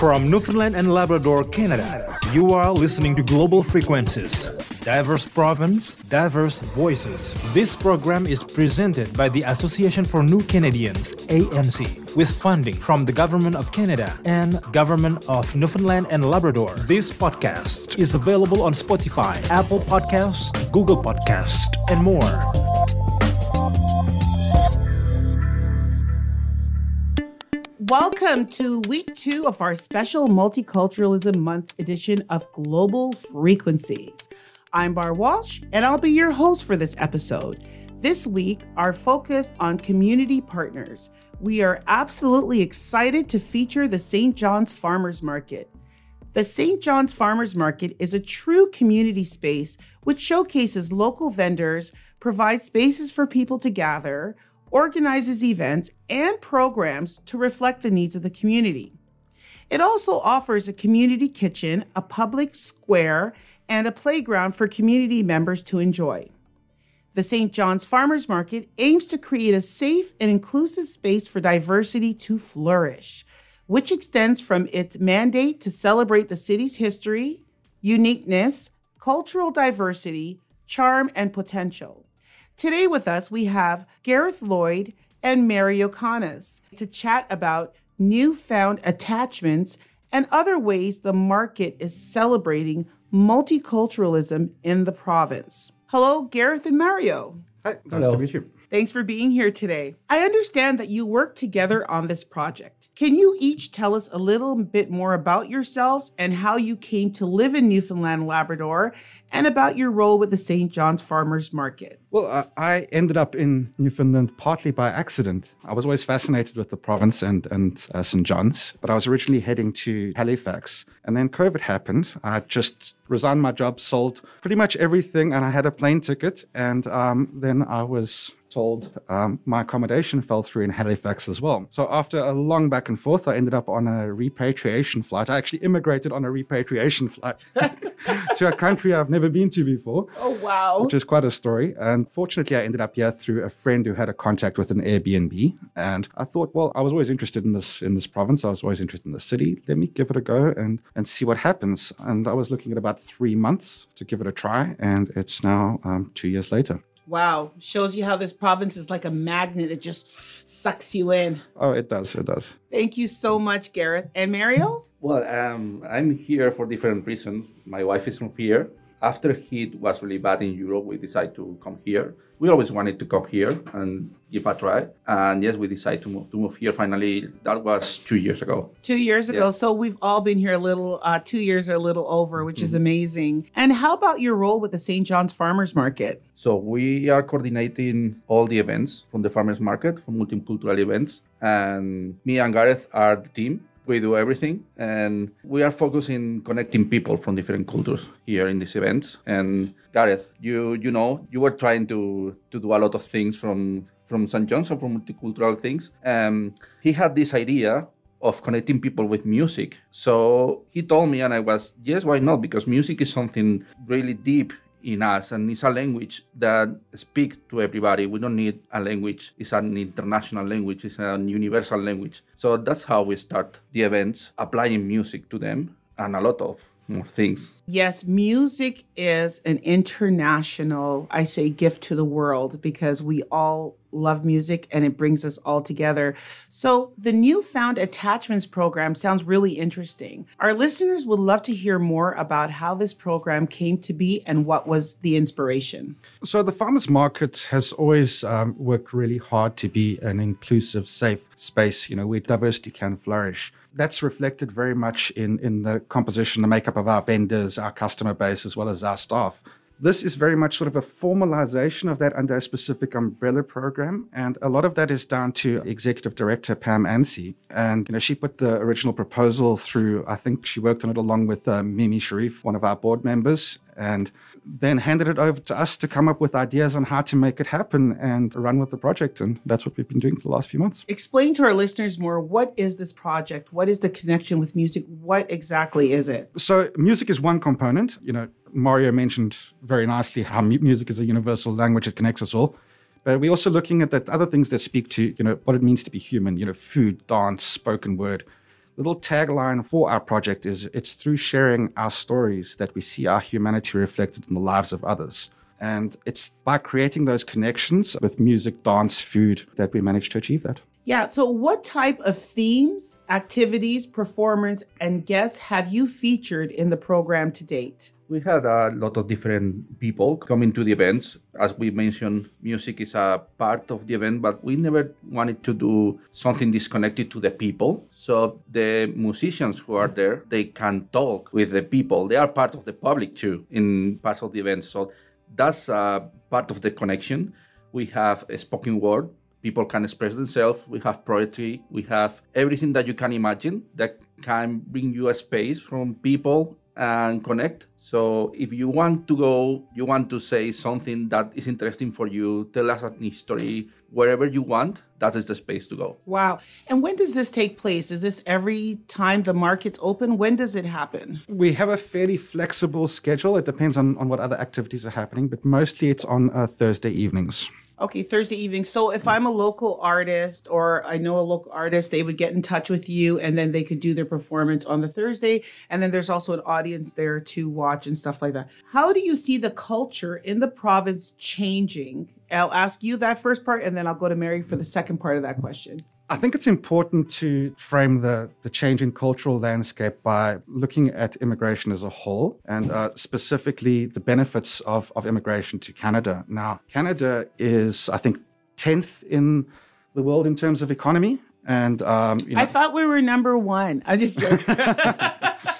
From Newfoundland and Labrador, Canada, you are listening to Global Frequencies. Diverse province, diverse voices. This program is presented by the Association for New Canadians, ANC, with funding from the Government of Canada and Government of Newfoundland and Labrador. This podcast is available on Spotify, Apple Podcast, Google Podcast, and more. Welcome to week two of our special Multiculturalism Month edition of Global Frequencies. I'm Bar Walsh, and I'll be your host for this episode. This week, our focus on community partners. We are absolutely excited to feature the St. John's Farmers Market. The St. John's Farmers Market is a true community space which showcases local vendors, provides spaces for people to gather, organizes events and programs to reflect the needs of the community. It also offers a community kitchen, a public square, and a playground for community members to enjoy. The St. John's Farmers Market aims to create a safe and inclusive space for diversity to flourish, which extends from its mandate to celebrate the city's history, uniqueness, cultural diversity, charm, and potential. Today with us, we have Gareth Lloyd and Mario Canas to chat about newfound attachments and other ways the market is celebrating multiculturalism in the province. Hello, Gareth and Mario. Hi, nice Hello. to meet you. Thanks for being here today. I understand that you work together on this project. Can you each tell us a little bit more about yourselves and how you came to live in Newfoundland Labrador and about your role with the St. John's Farmers Market? Well, uh, I ended up in Newfoundland partly by accident. I was always fascinated with the province and, and uh, St. John's, but I was originally heading to Halifax. And then COVID happened. I just resigned my job, sold pretty much everything, and I had a plane ticket. And um, then I was told um, my accommodation fell through in Halifax as well. So after a long back and forth, I ended up on a repatriation flight. I actually immigrated on a repatriation flight to a country I've never been to before. Oh wow! Which is quite a story. And fortunately, I ended up here through a friend who had a contact with an Airbnb. And I thought, well, I was always interested in this in this province. I was always interested in the city. Let me give it a go and and see what happens. And I was looking at about three months to give it a try, and it's now um, two years later. Wow. Shows you how this province is like a magnet. It just sucks you in. Oh, it does. It does. Thank you so much, Gareth. And Mario? Well, um, I'm here for different reasons. My wife is from here. After heat was really bad in Europe, we decided to come here we always wanted to come here and give a try. And yes, we decided to move to move here. Finally, that was two years ago. Two years ago. Yeah. So we've all been here a little. Uh, two years or a little over, which mm-hmm. is amazing. And how about your role with the St. John's Farmers Market? So we are coordinating all the events from the farmers market, from multicultural events, and me and Gareth are the team we do everything and we are focusing connecting people from different cultures here in these events. And gareth you you know you were trying to to do a lot of things from from st john's and from multicultural things. Um, he had this idea of connecting people with music. So he told me and i was yes why not? Because music is something really deep in us and it's a language that speaks to everybody. We don't need a language it's an international language it's a universal language. So that's how we start the events applying music to them and a lot of more things. Yes, music is an international, I say, gift to the world because we all love music and it brings us all together. So, the newfound attachments program sounds really interesting. Our listeners would love to hear more about how this program came to be and what was the inspiration. So, the farmers market has always um, worked really hard to be an inclusive, safe space, you know, where diversity can flourish. That's reflected very much in, in the composition, the makeup of our vendors, our customer base, as well as our staff. This is very much sort of a formalization of that under a specific umbrella program. And a lot of that is down to Executive Director Pam Ansey. And, you know, she put the original proposal through, I think she worked on it along with uh, Mimi Sharif, one of our board members and then handed it over to us to come up with ideas on how to make it happen and run with the project. And that's what we've been doing for the last few months. Explain to our listeners more what is this project? What is the connection with music? What exactly is it? So, music is one component. You know, Mario mentioned very nicely how music is a universal language, it connects us all. But we're also looking at the other things that speak to, you know, what it means to be human, you know, food, dance, spoken word little tagline for our project is it's through sharing our stories that we see our humanity reflected in the lives of others. And it's by creating those connections with music, dance, food that we manage to achieve that. Yeah. So, what type of themes, activities, performers, and guests have you featured in the program to date? We had a lot of different people coming to the events. As we mentioned, music is a part of the event, but we never wanted to do something disconnected to the people. So the musicians who are there, they can talk with the people. They are part of the public too in parts of the event. So that's a part of the connection. We have a spoken word. People can express themselves. We have poetry. We have everything that you can imagine that can bring you a space from people and connect. So if you want to go, you want to say something that is interesting for you, tell us a history, wherever you want, that is the space to go. Wow. And when does this take place? Is this every time the market's open? When does it happen? We have a fairly flexible schedule. It depends on, on what other activities are happening, but mostly it's on uh, Thursday evenings. Okay, Thursday evening. So if I'm a local artist or I know a local artist, they would get in touch with you and then they could do their performance on the Thursday. And then there's also an audience there to watch and stuff like that. How do you see the culture in the province changing? I'll ask you that first part and then I'll go to Mario for the second part of that question. I think it's important to frame the, the change in cultural landscape by looking at immigration as a whole and uh, specifically the benefits of, of immigration to Canada. Now, Canada is, I think, 10th in the world in terms of economy. And um, you know, I thought we were number one. I'm just joking.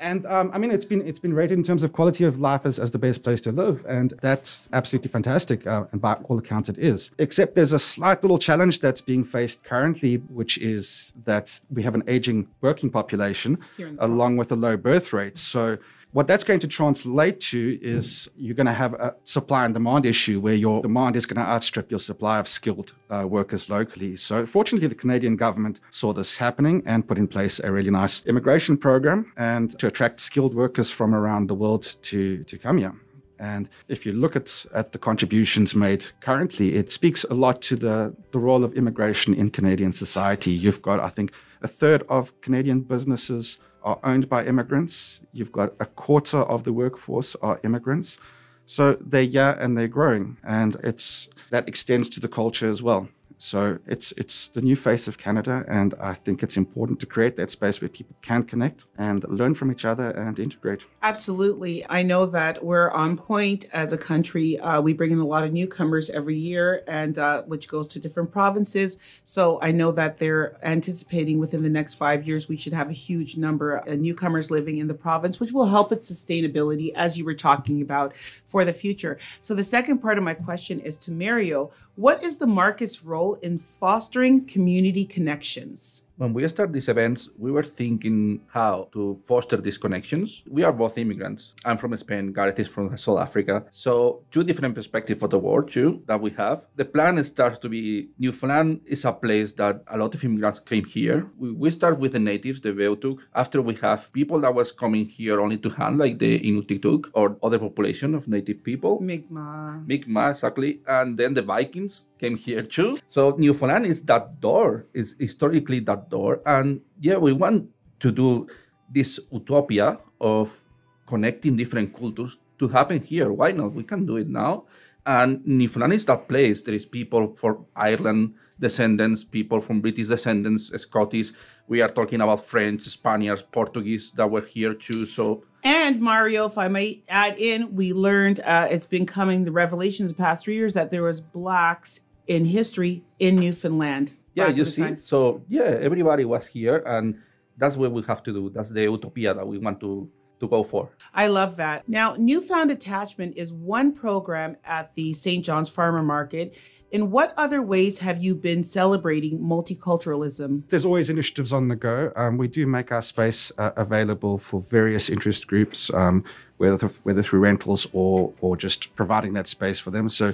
And um, I mean, it's been it's been rated in terms of quality of life as, as the best place to live, and that's absolutely fantastic. Uh, and by all accounts, it is. Except there's a slight little challenge that's being faced currently, which is that we have an aging working population, along with a low birth rate. So what that's going to translate to is you're going to have a supply and demand issue where your demand is going to outstrip your supply of skilled uh, workers locally. So, fortunately, the Canadian government saw this happening and put in place a really nice immigration program and to attract skilled workers from around the world to, to come here. And if you look at, at the contributions made currently, it speaks a lot to the, the role of immigration in Canadian society. You've got, I think, a third of Canadian businesses are owned by immigrants. You've got a quarter of the workforce are immigrants. So they're yeah and they're growing. And it's that extends to the culture as well. So it's it's the new face of Canada, and I think it's important to create that space where people can connect and learn from each other and integrate. Absolutely, I know that we're on point as a country. Uh, we bring in a lot of newcomers every year, and uh, which goes to different provinces. So I know that they're anticipating within the next five years we should have a huge number of newcomers living in the province, which will help its sustainability, as you were talking about, for the future. So the second part of my question is to Mario. What is the market's role in fostering community connections? When we start these events, we were thinking how to foster these connections. We are both immigrants. I'm from Spain, Gareth is from South Africa. So two different perspectives of the world too that we have. The plan starts to be Newfoundland is a place that a lot of immigrants came here. We, we start with the natives, the Beothuk. After we have people that was coming here only to hand, like the Inuktitut or other population of native people. Mi'kmaq. Mi'kmaq, exactly. And then the Vikings came here too. So Newfoundland is that door, is historically that door. And yeah, we want to do this utopia of connecting different cultures to happen here. Why not? We can do it now. And Newfoundland is that place. There is people from Ireland descendants, people from British descendants, Scottish. We are talking about French, Spaniards, Portuguese that were here too. So and Mario, if I may add in, we learned uh, it's been coming the revelations the past three years that there was blacks in history in Newfoundland. Yeah, you see. So yeah, everybody was here, and that's what we have to do. That's the utopia that we want to to go for. I love that. Now, Newfound Attachment is one program at the St. John's Farmer Market. In what other ways have you been celebrating multiculturalism? There's always initiatives on the go. Um, we do make our space uh, available for various interest groups, um, whether whether through rentals or or just providing that space for them. So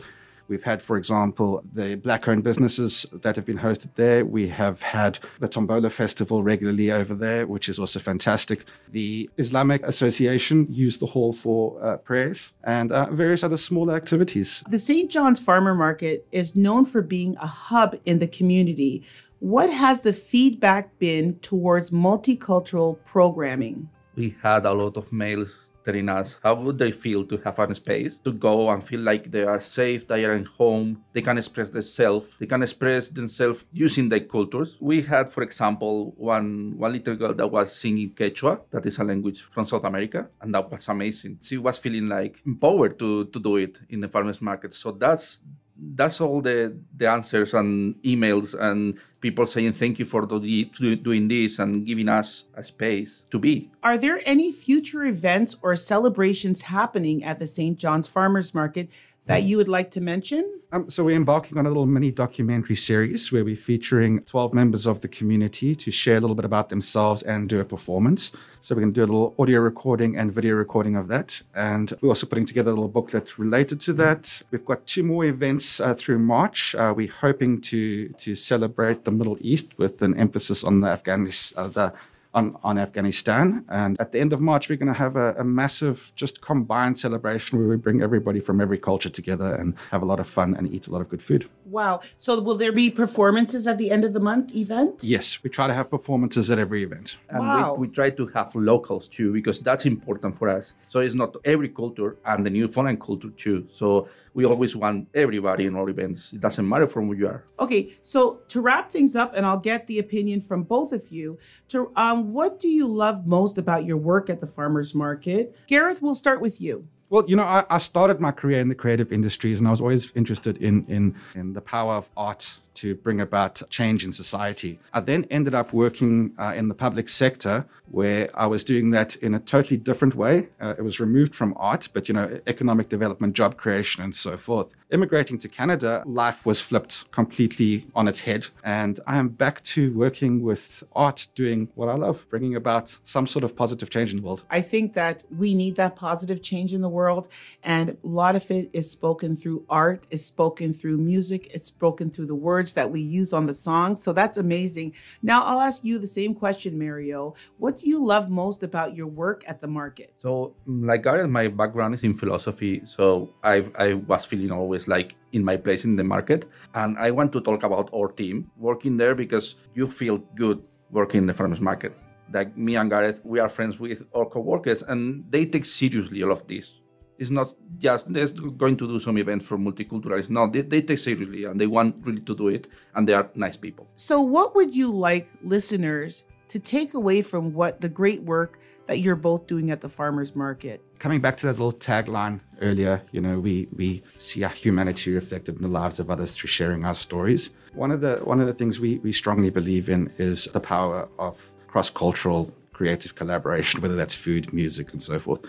We've had, for example, the black owned businesses that have been hosted there. We have had the Tombola Festival regularly over there, which is also fantastic. The Islamic Association used the hall for uh, prayers and uh, various other smaller activities. The St. John's Farmer Market is known for being a hub in the community. what has the feedback been towards multicultural programming? We had a lot of mails us how would they feel to have a space to go and feel like they are safe, they are at home, they can express themselves, they can express themselves using their cultures. We had, for example, one one little girl that was singing Quechua, that is a language from South America, and that was amazing. She was feeling like empowered to to do it in the farmers market. So that's that's all the the answers and emails and people saying thank you for do, doing this and giving us a space to be. Are there any future events or celebrations happening at the St. John's Farmers Market that you would like to mention? Um, so we're embarking on a little mini documentary series where we're featuring 12 members of the community to share a little bit about themselves and do a performance. So we're going to do a little audio recording and video recording of that. And we're also putting together a little booklet related to that. We've got two more events uh, through March. Uh, we're hoping to to celebrate the Middle East with an emphasis on the Afghanistan, uh, the on, on Afghanistan. And at the end of March, we're going to have a, a, massive, just combined celebration where we bring everybody from every culture together and have a lot of fun and eat a lot of good food. Wow. So, will there be performances at the end of the month event? Yes, we try to have performances at every event. And wow. we, we try to have locals too, because that's important for us. So, it's not every culture and the Newfoundland culture too. So, we always want everybody in our events. It doesn't matter from where you are. Okay, so to wrap things up, and I'll get the opinion from both of you. To um, what do you love most about your work at the farmers market? Gareth, we'll start with you. Well, you know, I, I, started my career in the creative industries, and I was always interested in in in the power of art to bring about change in society. I then ended up working uh, in the public sector, where I was doing that in a totally different way. Uh, it was removed from art, but you know, economic development, job creation, and so forth immigrating to Canada, life was flipped completely on its head. And I am back to working with art, doing what I love, bringing about some sort of positive change in the world. I think that we need that positive change in the world. And a lot of it is spoken through art, is spoken through music, it's spoken through the words that we use on the songs. So that's amazing. Now, I'll ask you the same question, Mario. What do you love most about your work at the market? So, mm, like Gareth, my background is in philosophy. So I, I was feeling always like in my place in the market. And I want to talk about our team working there because you feel good working in the farmers market. Like me and Gareth, we are friends with our co-workers and they take seriously all of this. It's not just they're going to do some events for multiculturalism. No, they, they take seriously and they want really to do it and they are nice people. So what would you like listeners to take away from what the great work that you're both doing at the farmers market. Coming back to that little tagline earlier, you know, we we see our humanity reflected in the lives of others through sharing our stories. One of the one of the things we, we strongly believe in is the power of cross-cultural creative collaboration, whether that's food, music, and so forth.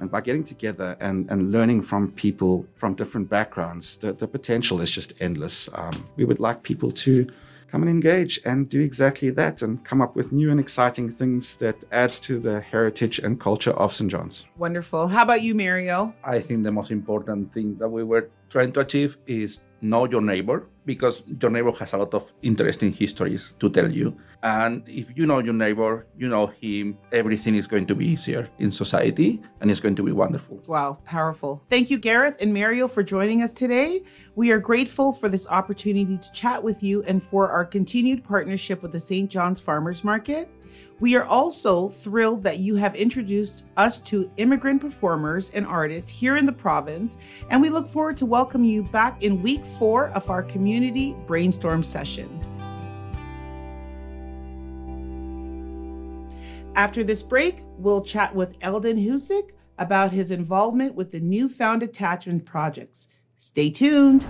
And by getting together and, and learning from people from different backgrounds, the, the potential is just endless. Um, we would like people to come and engage and do exactly that and come up with new and exciting things that adds to the heritage and culture of St. John's. Wonderful. How about you, Mario? I think the most important thing that we were trying to achieve is know your neighbor because your neighbor has a lot of interesting histories to tell you. And if you know your neighbor, you know him, everything is going to be easier in society and it's going to be wonderful. Wow, powerful. Thank you, Gareth and Mario, for joining us today. We are grateful for this opportunity to chat with you and for our continued partnership with the St. John's Farmers Market. We are also thrilled that you have introduced us to immigrant performers and artists here in the province, and we look forward to welcoming you back in week four of our community brainstorm session. After this break, we'll chat with Eldon Husick about his involvement with the Newfound Attachment projects. Stay tuned.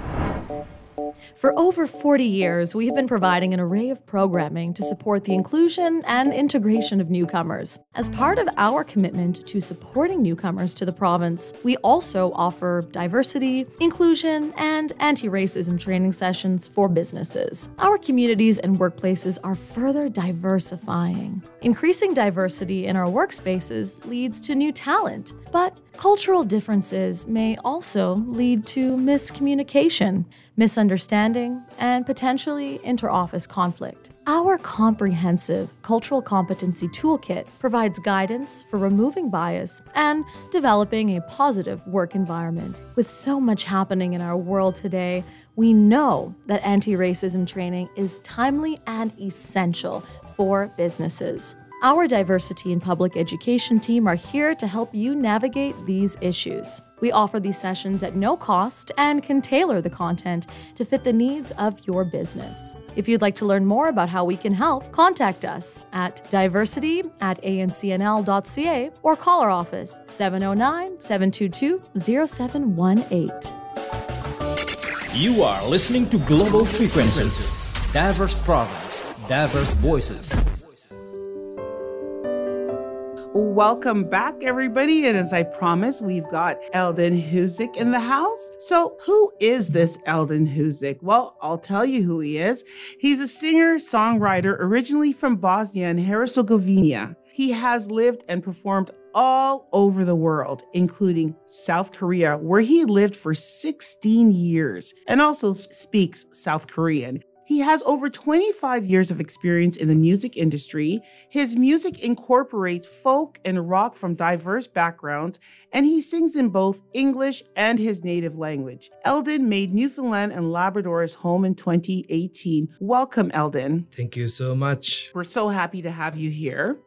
For over 40 years, we have been providing an array of programming to support the inclusion and integration of newcomers. As part of our commitment to supporting newcomers to the province, we also offer diversity, inclusion, and anti racism training sessions for businesses. Our communities and workplaces are further diversifying. Increasing diversity in our workspaces leads to new talent, but Cultural differences may also lead to miscommunication, misunderstanding, and potentially interoffice conflict. Our comprehensive cultural competency toolkit provides guidance for removing bias and developing a positive work environment. With so much happening in our world today, We know that anti racism training is timely and essential for businesses. Our diversity and public education team are here to help you navigate these issues. We offer these sessions at no cost and can tailor the content to fit the needs of your business. If you'd like to learn more about how we can help, contact us at diversity at ancnl.ca or call our office 709 722 0718. You are listening to Global Frequencies. Diverse province, diverse voices. Welcome back, everybody. And as I promised, we've got Eldon Huzik in the house. So, who is this Eldon Huzik? Well, I'll tell you who he is. He's a singer songwriter originally from Bosnia and Herzegovina. He has lived and performed all over the world, including South Korea, where he lived for 16 years and also speaks South Korean. He has over 25 years of experience in the music industry. His music incorporates folk and rock from diverse backgrounds, and he sings in both English and his native language. Eldon made Newfoundland and Labrador his home in 2018. Welcome, Eldon. Thank you so much. We're so happy to have you here.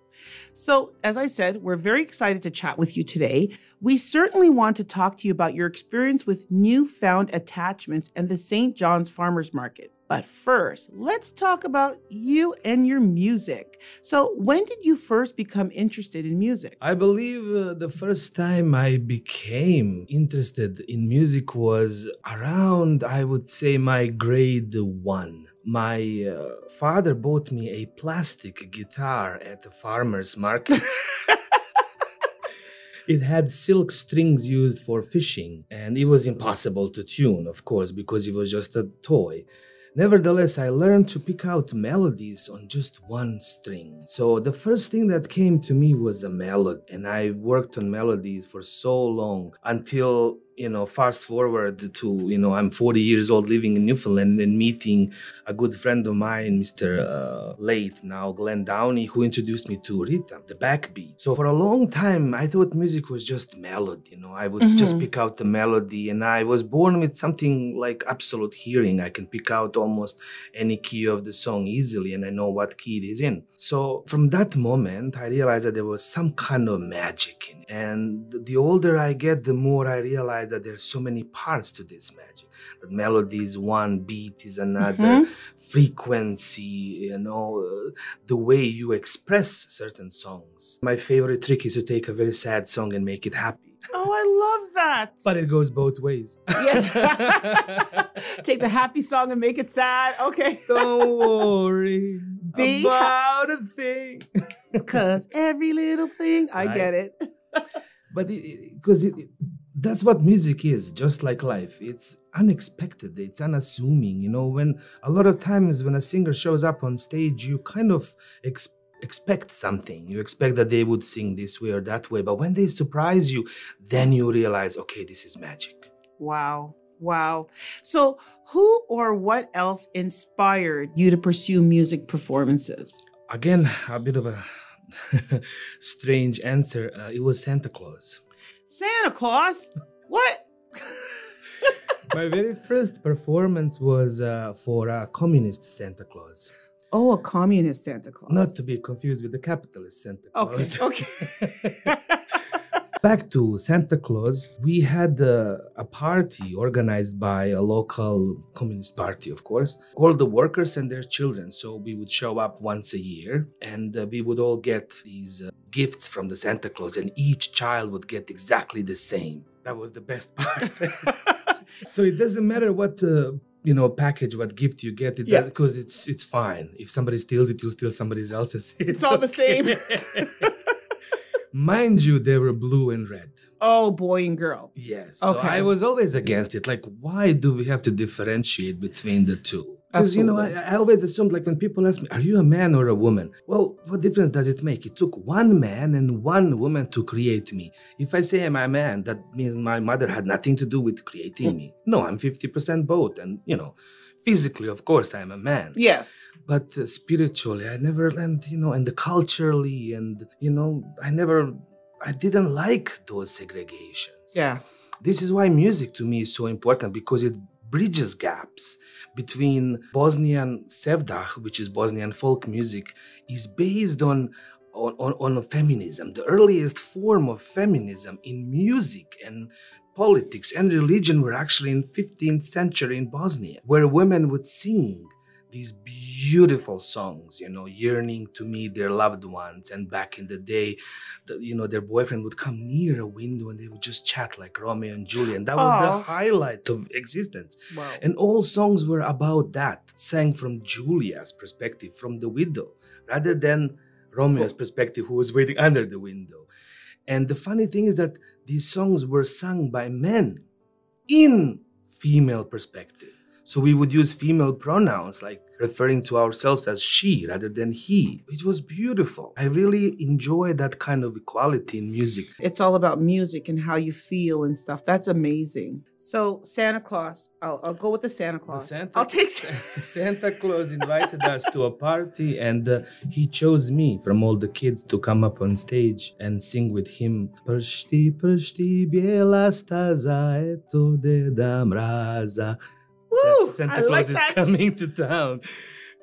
So, as I said, we're very excited to chat with you today. We certainly want to talk to you about your experience with newfound attachments and the St. John's Farmers Market. But first, let's talk about you and your music. So, when did you first become interested in music? I believe uh, the first time I became interested in music was around, I would say, my grade one. My uh, father bought me a plastic guitar at the farmer's market. It had silk strings used for fishing, and it was impossible to tune, of course, because it was just a toy. Nevertheless, I learned to pick out melodies on just one string. So the first thing that came to me was a melody, and I worked on melodies for so long until you know, fast forward to, you know, I'm 40 years old living in Newfoundland and meeting a good friend of mine, Mr. Uh, late now, Glenn Downey, who introduced me to rhythm, the backbeat. So for a long time, I thought music was just melody, you know, I would mm-hmm. just pick out the melody and I was born with something like absolute hearing. I can pick out almost any key of the song easily and I know what key it is in. So from that moment, I realized that there was some kind of magic in it. And the older I get, the more I realize that there's so many parts to this magic. That melody is one, beat is another, mm-hmm. frequency, you know, uh, the way you express certain songs. My favorite trick is to take a very sad song and make it happy. Oh, I love that. But it goes both ways. Yes. Take the happy song and make it sad. Okay. Don't worry Be about a thing. Because every little thing, I right. get it. but because that's what music is, just like life. It's unexpected, it's unassuming. You know, when a lot of times when a singer shows up on stage, you kind of expect expect something. You expect that they would sing this way or that way. But when they surprise you, then you realize, okay, this is magic. Wow. Wow. So, who or what else inspired you to pursue music performances? Again, a bit of a strange answer. Uh, it was Santa Claus. Santa Claus? What? My very first performance was uh, for a communist Santa Claus. Oh, a communist Santa Claus. Not to be confused with the capitalist Santa Claus. Okay. Okay. Back to Santa Claus, we had uh, a party organized by a local communist party, of course, all the workers and their children. So we would show up once a year and uh, we would all get these uh, gifts from the Santa Claus, and each child would get exactly the same. That was the best part. so it doesn't matter what uh, you know package what gift you get it because yeah. it's it's fine. If somebody steals it you steal somebody else's. It's, it's all okay. the same. Mind you they were blue and red. Oh boy and girl. Yes okay. so i was always against it. Like why do we have to differentiate between the two because you know I, I, always assumed like when people ask me are you a man or a woman? Well what difference does it make? It took one man and one woman to create me. If i say i'm a man that means my mother had nothing to do with creating mm. me. No i'm 50% both and you know physically of course i'm a man. Yes. But uh, spiritually i never and you know and the culturally and you know i never i didn't like those segregations. Yeah. This is why music to me is so important because it bridges gaps between Bosnian sevdah, which is Bosnian folk music, is based on on, on, on feminism, the earliest form of feminism in music and politics and religion were actually in 15th century in Bosnia, where women would sing these beautiful songs, you know, yearning to meet their loved ones. And back in the day, the, you know, their boyfriend would come near a window and they would just chat like Romeo and Juliet. And that was the highlight of existence. Wow. And all songs were about that, sang from Julia's perspective, from the widow, rather than Romeo's oh. perspective, who was waiting under the window. And the funny thing is that these songs were sung by men in female perspective. So we would use female pronouns, like referring to ourselves as she rather than he. It was beautiful. I really enjoy that kind of equality in music. It's all about music and how you feel and stuff. That's amazing. So Santa Claus, I'll, I'll go with the Santa Claus. I'll take. Santa Claus invited us to a party and uh, he chose me from all the kids to come up on stage and sing with him. Pršti, pršti, bijela staza, eto deda mraza. Woo! Santa Claus like is that. coming to town.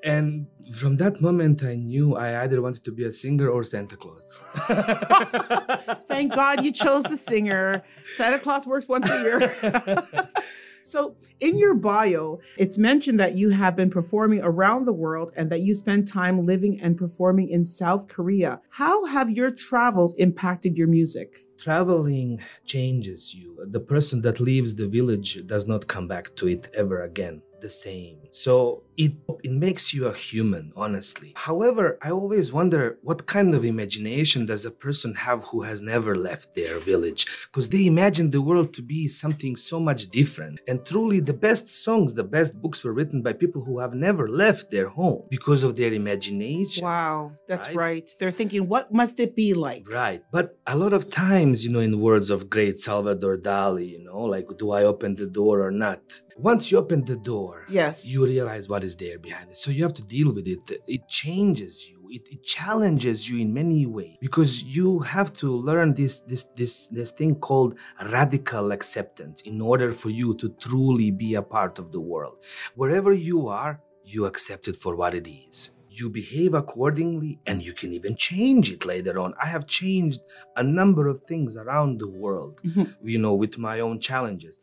And from that moment, I knew I either wanted to be a singer or Santa Claus. Thank God you chose the singer. Santa Claus works once a year. so, in your bio, it's mentioned that you have been performing around the world and that you spend time living and performing in South Korea. How have your travels impacted your music? Traveling changes you. The person that leaves the village does not come back to it ever again the same. So it it makes you a human, honestly. However, I always wonder what kind of imagination does a person have who has never left their village? Because they imagine the world to be something so much different. And truly the best songs, the best books were written by people who have never left their home because of their imagination. Wow, that's Right? right. They're thinking, what must it be like? Right. But a lot of times, you know, in words of great Salvador Dali, you know, like, do I open the door or not? Once you open the door, Yes. you realize what is there behind it. So you have to deal with it. It changes you. It, it challenges you in many ways because you have to learn this this this this thing called radical acceptance in order for you to truly be a part of the world. Wherever you are, you accept it for what it is. You behave accordingly and you can even change it later on. I have changed a number of things around the world, Mhm. you know, with my own challenges.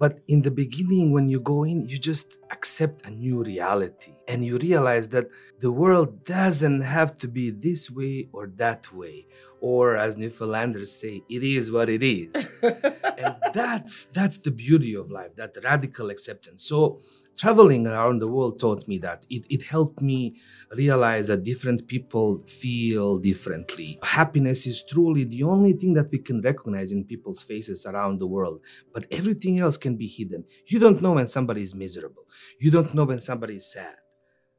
But in the beginning, when you go in, you just accept a new reality and you realize that the world doesn't have to be this way or that way. Or as Newfoundlanders say, it is what it is. and that's that's the beauty of life, that radical acceptance. So traveling around the world taught me that. It, it helped me realize that different people feel differently. Happiness is truly the only thing that we can recognize in people's faces around the world but everything else can be hidden. You don't know when somebody is miserable. You don't know when somebody is sad.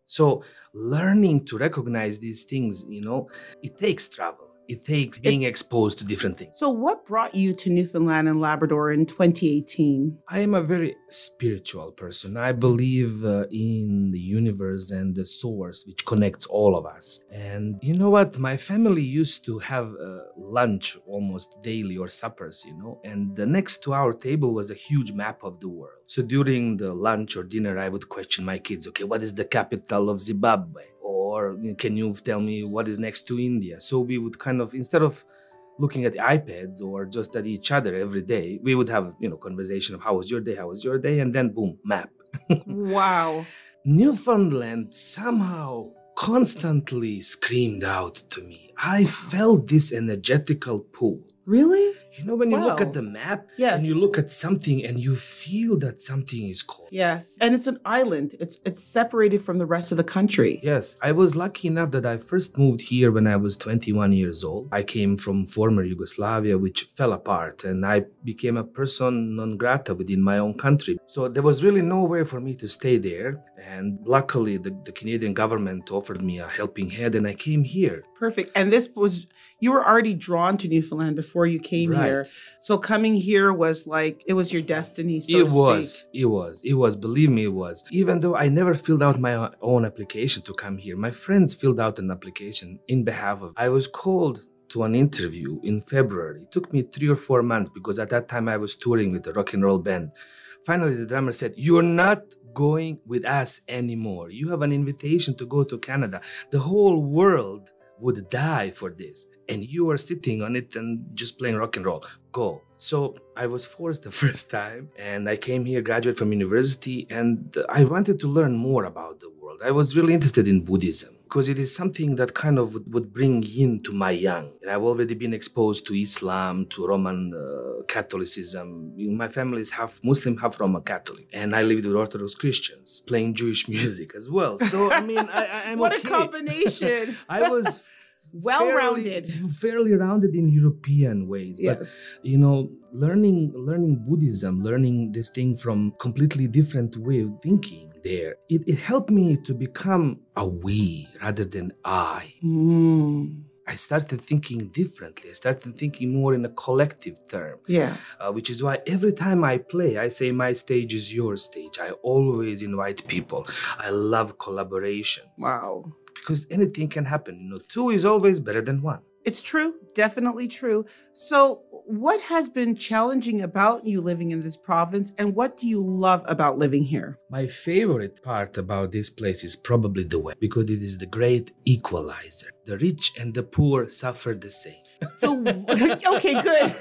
So, learning to recognize these things, you know, it takes travel. It takes being exposed to different things. So, what brought you to Newfoundland and Labrador in 2018? I am a very spiritual person. I believe uh, in the universe and the source which connects all of us. And you know what? My family used to have uh, lunch almost daily or suppers, you know, and the next to our table was a huge map of the world. So during the lunch or dinner, I would question my kids, okay, what is the capital of Zimbabwe? Or can you tell me what is next to India? So we would kind of, instead of looking at the iPads or just at each other every day, we would have, you know, conversation of how was your day, how was your day, and then boom, map. wow. Newfoundland somehow constantly screamed out to me. I felt this energetical pull. Really? You know, when you look at the map Yes. and you look at something and you feel that something is called. Yes. And it's an island. It's it's separated from the rest of the country. Yes, I was lucky enough that I first moved here when I was 21 years old. I came from former Yugoslavia, which fell apart, and I became a person non grata within my own country. So there was really nowhere for me to stay there. And luckily, the, the Canadian government offered me a helping hand, and I came here. Perfect. And this was you were already drawn to Newfoundland before you came Right. Here. So coming here was like it was your destiny. So it to was, speak. it was, it was. Believe me, it was. Even though I never filled out my own application to come here, my friends filled out an application in behalf of. I was called to an interview in February. It took me three or four months because at that time I was touring with a rock and roll band finally the drummer said, You're not going with us anymore. You have an invitation to go to Canada. The whole world would die for this. And you are sitting on it and just playing rock and roll. Go. So I was forced the first time and I came here, graduate from university, and I wanted to learn more about the world. I was really interested in Buddhism because it is something that kind of would, bring in to my young. And I've already been exposed to Islam, to Roman uh, Catholicism. My family is half Muslim, half Roman Catholic, and I lived with Orthodox Christians, playing Jewish music as well. So I mean, I, I, am what okay. a combination! I was well-rounded, fairly, fairly rounded in European ways, but you know, learning learning Buddhism, learning this thing from completely different way of thinking there, it, it helped me to become a we rather than I. Mm, I started thinking differently. I started thinking more in a collective term, yeah. uh, which is why every time I play, I say my stage is your stage. I always invite people. I love collaborations Wow. Because anything can happen. You know, two is always better than one. It's true, definitely true. So, what has been challenging about you living in this province, and what do you love about living here? My favorite part about this place is probably the weather because it is the great equalizer. The rich and the poor suffer the same. The okay, good.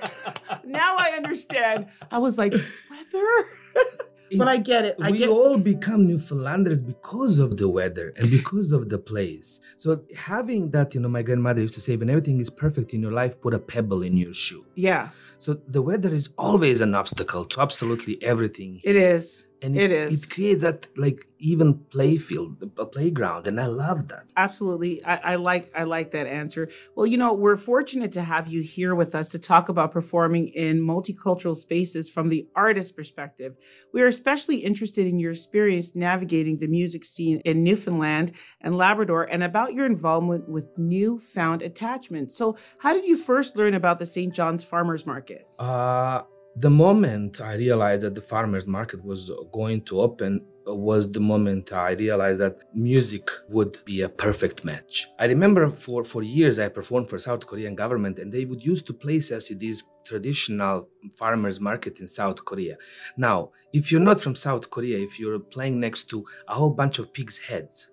Now I understand. I was like, weather, but I get it. I we get. all become Newfoundlanders because of the weather and because of the place. So having that, you know, my grandmother used to say, when everything is perfect in your life, put a pebble in your shoe. yeah, So the weather is always an obstacle to absolutely everything. it is. And it is. It creates that like even play field, a playground, and I love that. Absolutely. I, I like I like that answer. Well, you know, we're fortunate to have you here with us to talk about performing in multicultural spaces from the artist perspective. We are especially interested in your experience navigating the music scene in Newfoundland and Labrador and about your involvement with newfound attachment. So, how did you first learn about the St. John's Farmers Market? Uh, the moment I realized that the farmers market was going to open uh, was the moment I realized that music would be a perfect match. I remember for, for years I performed for South Korean government and they would used to place us in these traditional farmers market in South Korea. Now, if you're not from South Korea, if you're playing next to a whole bunch of pigs' heads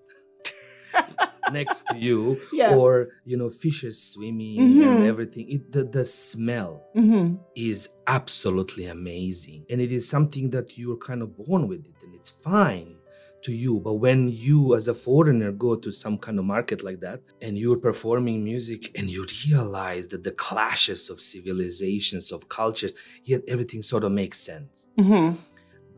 next to you Yeah. or you know fishes swimming Mhm. and everything it, the, the smell Mm-hmm. is absolutely amazing and it is something that you're kind of born with it and it's fine to you but when you as a foreigner go to some kind of market like that and you're performing music and you realize that the clashes of civilizations of cultures yet everything sort of makes sense Mm-hmm.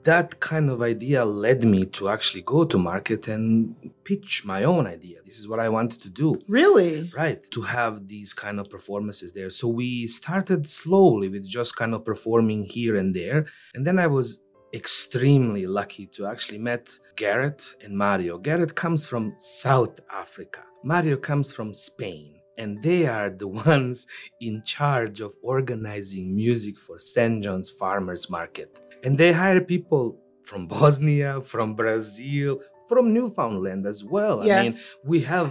That kind of idea led me to actually go to market and pitch my own idea. This is what i wanted to do. Really? right. To have these kind of performances there. So we started slowly with just kind of performing here and there. And then i was extremely lucky to actually met garrett and mario. Garrett comes from south africa. Mario comes from spain. And they are the ones in charge of organizing music for st john's farmers market and they hire people from bosnia from brazil from newfoundland as well i mean Yes. we have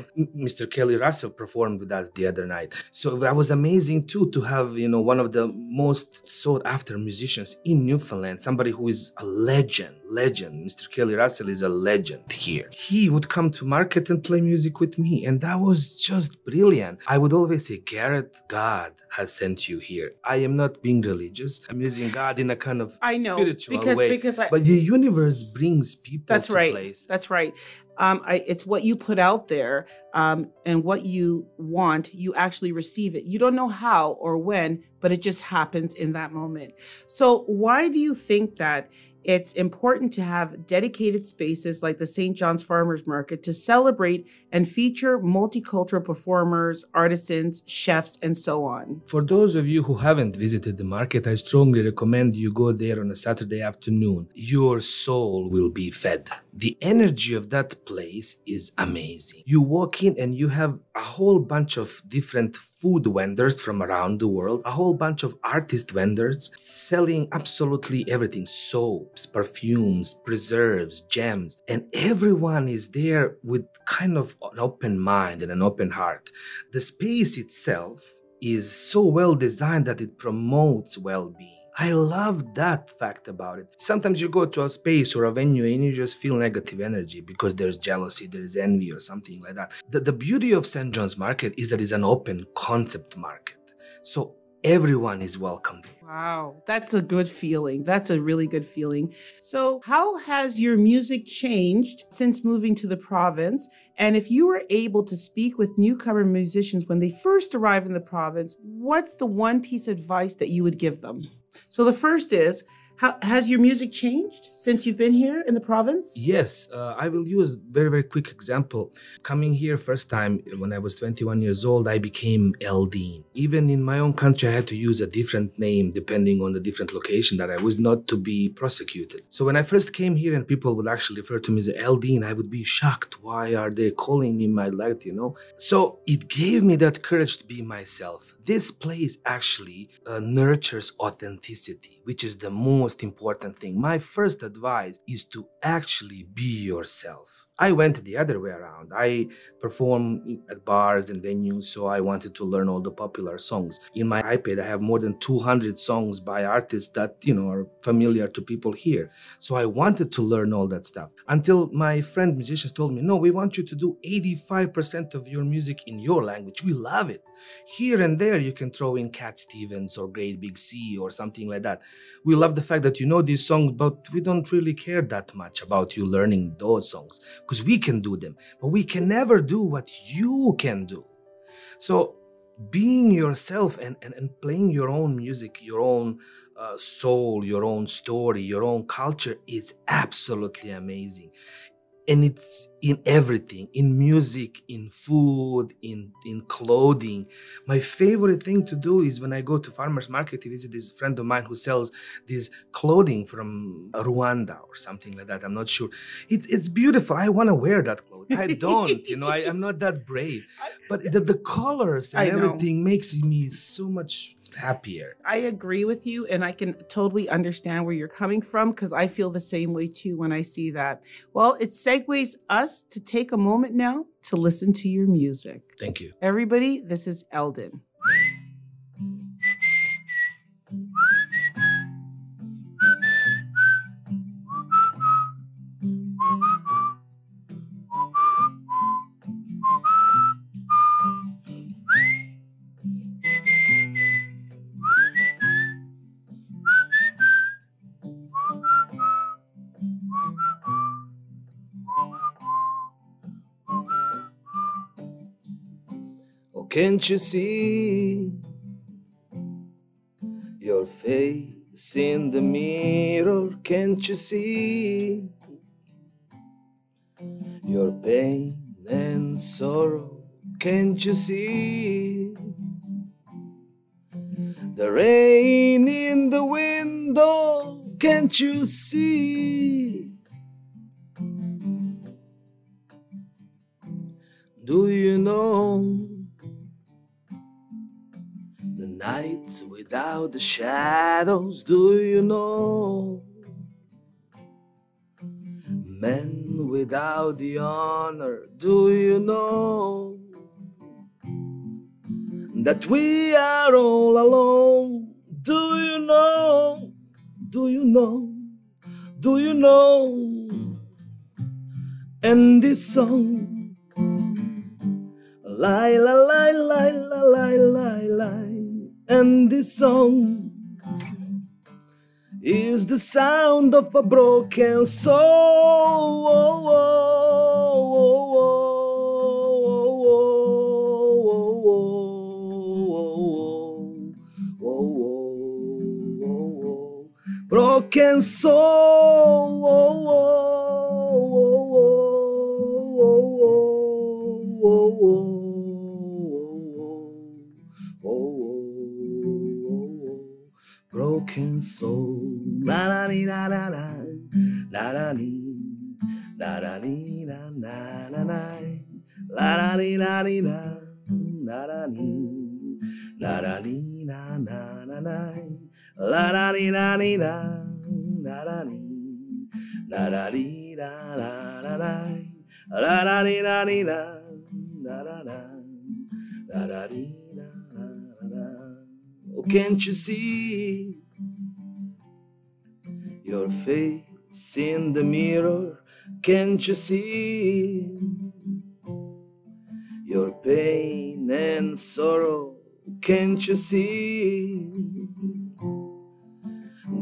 Mr. Kelly Russell performed with us the other night. So that was amazing too to have, you know, one of the most sought after musicians in Newfoundland, somebody who is a legend, legend. Mr. Kelly Russell is a legend here. He would come to market and play music with me, and that was just brilliant. I would always say, Garrett, God has sent you here. I am not being religious. I'm using God in a kind of I know spiritual because way. because I, but the universe brings people That's to right. places. That's right. Um, I, it's what you put out there, um, and what you want, you actually receive it. You don't know how or when, but it just happens in that moment. So, why do you think that it's important to have dedicated spaces like the St. John's Farmers Market to celebrate and feature multicultural performers, artisans, chefs, and so on? For those of you who haven't visited the market, I strongly recommend you go there on a Saturday afternoon. Your soul will be fed. The energy of that place is amazing. You walk in and you have a whole bunch of different food vendors from around the world, a whole bunch of artist vendors selling absolutely everything soaps, perfumes, preserves, gems, and everyone is there with kind of an open mind and an open heart. The space itself is so well designed that it promotes well being. I love that fact about it. Sometimes you go to a space or a venue and you just feel negative energy because there's jealousy, there's envy, or something like that. The, the beauty of St. John's Market is that it's an open concept market. So everyone is welcome Wow, that's a good feeling. That's a really good feeling. So, how has your music changed since moving to the province? And if you were able to speak with newcomer musicians when they first arrive in the province, what's the one piece of advice that you would give them? So, the first is how, has your music changed since you've been here in the province? Yes, uh, I will use a very very quick example. Coming here first time when I was 21 years old, I became Eldin. Even in my own country, I had to use a different name depending on the different location that I was not to be prosecuted. So when I first came here and people would actually refer to me as Eldin, I would be shocked. Why are they calling me my light? You know. So it gave me that courage to be myself. This place actually uh, nurtures authenticity, which is the most most important thing. My first advice is to actually be yourself. I went the other way around. I perform at bars and venues, so I wanted to learn all the popular songs. In my iPad, I have more than 200 songs by artists that, you know, are familiar to people here. So I wanted to learn all that stuff until my friend musicians told me, no, we want you to do 85% of your music in your language. We love it. Here and there, you can throw in Cat Stevens or Great Big Sea or something like that. We love the fact that you know these songs, but we don't really care that much about you learning those songs because we can do them, but we can never do what you can do. So, being yourself and, and, and playing your own music, your own uh, soul, your own story, your own culture is absolutely amazing and it's in everything in music in food in in clothing. My favorite thing to do is when i go to farmers market to visit this friend of mine who sells this clothing from rwanda or something like that. I'm not sure. It, it's beautiful. I want to wear that clothes i don't you know I, am not that brave. But the, the colors and everything makes me so much happier. I agree with you, and I can totally understand where you're coming from because I feel the same way too when I see that. Well, it segues us to take a moment now to listen to your music. Thank you. Everybody, this is Eldin. Can't you see your face in the mirror? Can't you see your pain and sorrow? Can't you see the rain in the window? Can't you see? Do you know? Nights without the shadows, do you know? Men without the honor, do you know? That we are all alone, do you know? Do you know? Do you know? And this song, lie, lie, lie, lie, lie, lie, lie and this song is the sound of a broken soul. Broken soul. Broken soul. La la la la la, la la la la la la. Oh, can't you see? Your face in the mirror, can't you see? Your pain and sorrow, can't you see?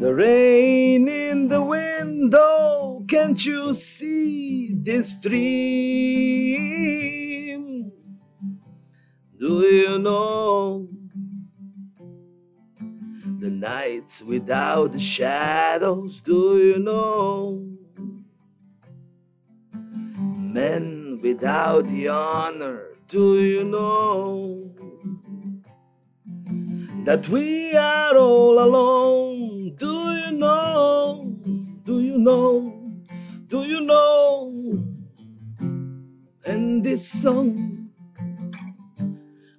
The rain in the window, can't you see this dream? Do you know nights without the shadows, do you know? Men without the honor, do you know? That we are all alone, do you know? Do you know? Do you know? And this song.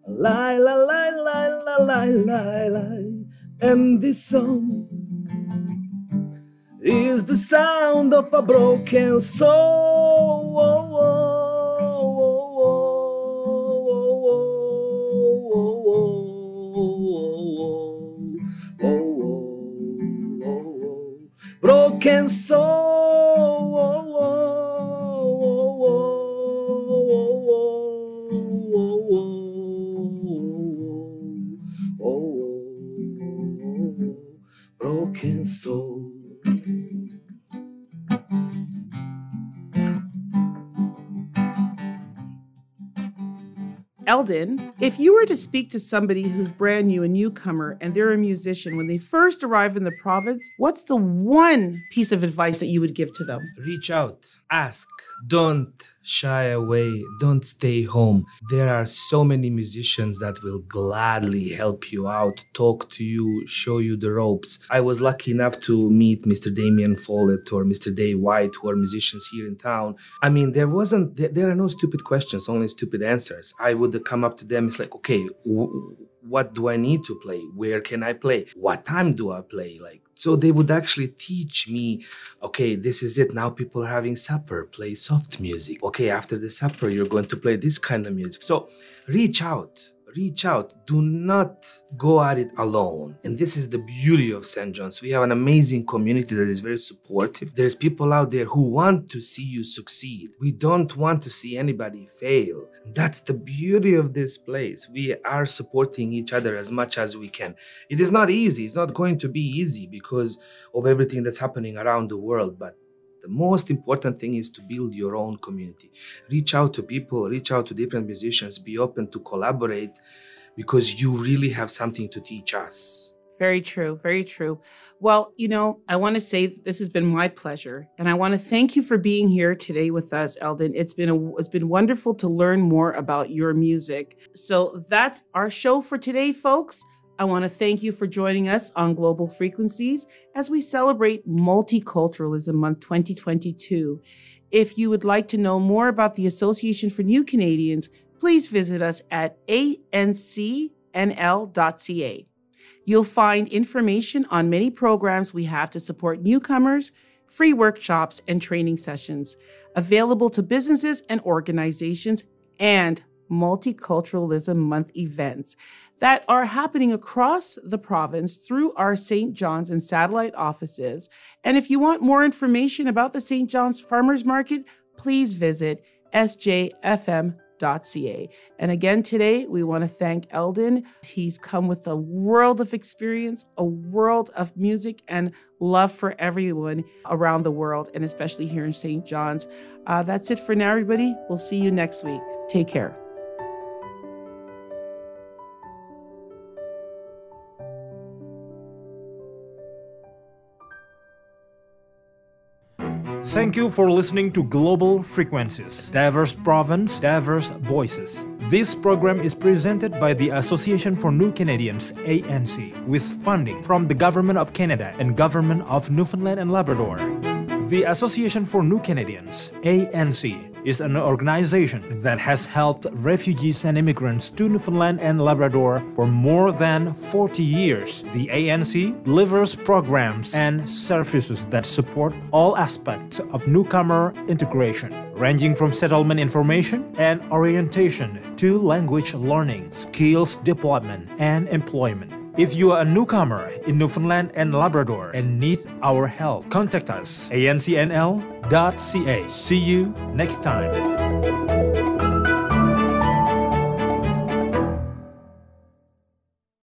La la la la la la la la and this song is the sound of a broken soul. Broken soul. Broken soul. Eldon, if you were to speak to somebody who's brand new, a newcomer, and they're a musician, when they first arrive in the province, what's the one piece of advice that you would give to them? Reach out, ask, don't shy away, don't stay home. There are so many musicians that will gladly help you out, talk to you, show you the ropes. I was lucky enough to meet Mr. Damien Follett or Mr. Day White, who are musicians here in town. I mean, there wasn't, there, there are no stupid questions, only stupid answers. I would come up to them, it's like, okay, w- what do I need to play? Where can I play? What time do I play? Like, so they would actually teach me, okay, this is it. Now people are having supper, play soft music. Okay, after the supper, you're going to play this kind of music. So reach out, reach out. Do not go at it alone. And this is the beauty of St. John's. We have an amazing community that is very supportive. There's people out there who want to see you succeed. We don't want to see anybody fail. That's the beauty of this place. We are supporting each other as much as we can. It is not easy. It's not going to be easy because of everything that's happening around the world, but the most important thing is to build your own community. Reach out to people, reach out to different musicians, be open to collaborate because you really have something to teach us. Very true. Very true. Well, you know, I want to say this has been my pleasure, and I want to thank you for being here today with us, Eldon. It's been a, it's been wonderful to learn more about your music. So that's our show for today, folks. I want to thank you for joining us on Global Frequencies as we celebrate Multiculturalism Month 2022. If you would like to know more about the Association for New Canadians, please visit us at ancnl.ca. You'll find information on many programs we have to support newcomers, free workshops, and training sessions available to businesses and organizations, and Multiculturalism Month events that are happening across the province through our St. John's and satellite offices. And if you want more information about the St. John's Farmers Market, please visit sjfm.ca. And again, today we want to thank Eldon. He's come with a world of experience, a world of music, and love for everyone around the world, and especially here in St. John's. Uh, that's it for now, everybody. We'll see you next week. Take care. Thank you for listening to Global Frequencies, diverse province, diverse voices. This program is presented by the Association for New Canadians, ANC, with funding from the Government of Canada and Government of Newfoundland and Labrador. The Association for New Canadians, ANC, is an organization that has helped refugees and immigrants to Newfoundland and Labrador for more than 40 years. The ANC delivers programs and services that support all aspects of newcomer integration, ranging from settlement information and orientation to language learning, skills development, and employment. If you are a newcomer in Newfoundland and Labrador and need our help, contact us ancnl.ca. See you next time.